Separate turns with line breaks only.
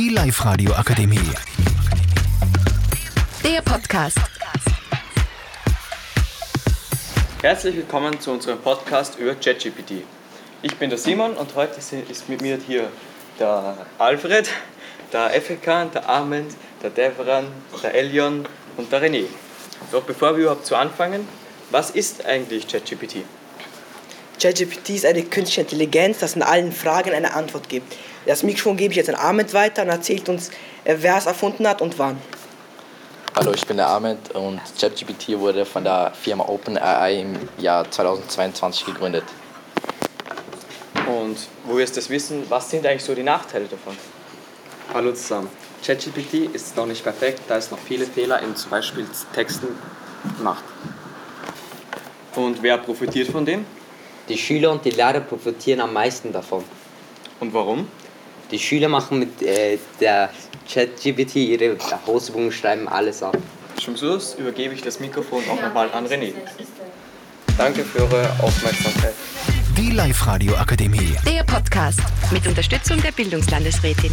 Die Live-Radio Akademie.
Der Podcast.
Herzlich willkommen zu unserem Podcast über ChatGPT. Ich bin der Simon und heute ist mit mir hier der Alfred, der Efekan, der Armand, der Devran, der Elion und der René. Doch bevor wir überhaupt zu anfangen, was ist eigentlich ChatGPT?
ChatGPT ist eine künstliche Intelligenz, das in allen Fragen eine Antwort gibt. Das Mikrofon gebe ich jetzt an Ahmed weiter und erzählt uns, äh, wer es erfunden hat und wann.
Hallo, ich bin der Ahmed und ChatGPT wurde von der Firma OpenAI im Jahr 2022 gegründet.
Und wo wir jetzt das wissen, was sind eigentlich so die Nachteile davon?
Hallo zusammen. ChatGPT ist noch nicht perfekt, da es noch viele Fehler in zum Beispiel Texten macht.
Und wer profitiert von dem?
Die Schüler und die Lehrer profitieren am meisten davon.
Und warum?
Die Schüler machen mit äh, der ChatGPT ihre Hausübungen, schreiben alles ab.
Zum Schluss übergebe ich das Mikrofon auch nochmal an René. Danke für eure Aufmerksamkeit.
Die Live-Radio Akademie.
Der Podcast mit Unterstützung der Bildungslandesrätin.